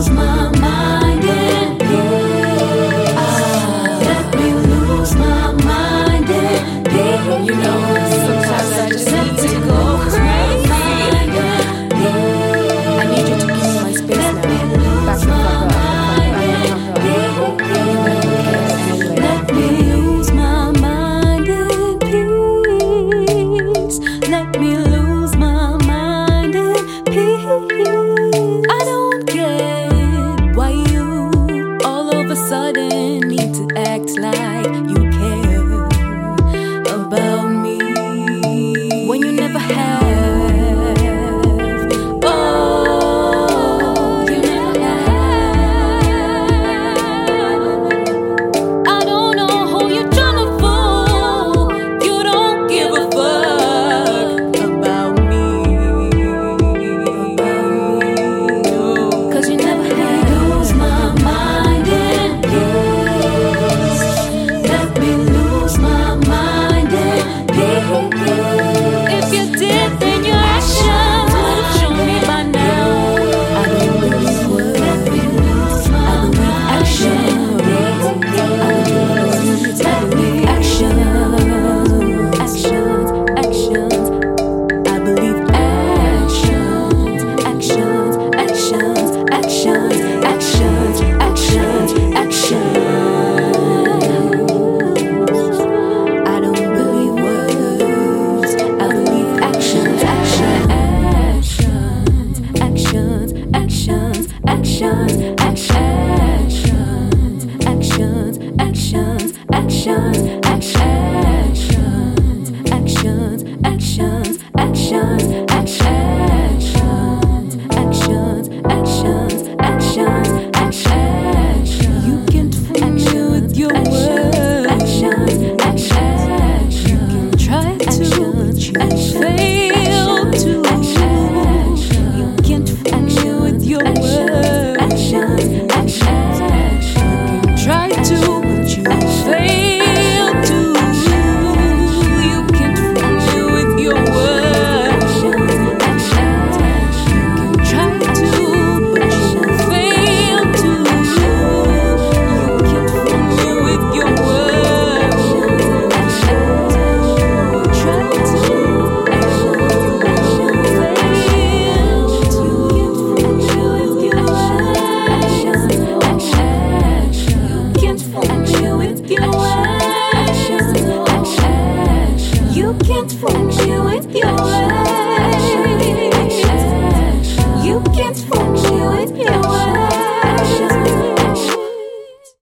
comes my actions, actions, actions, actions, actions, actions, actions, actions, actions, actions. Can't fluctuate your life.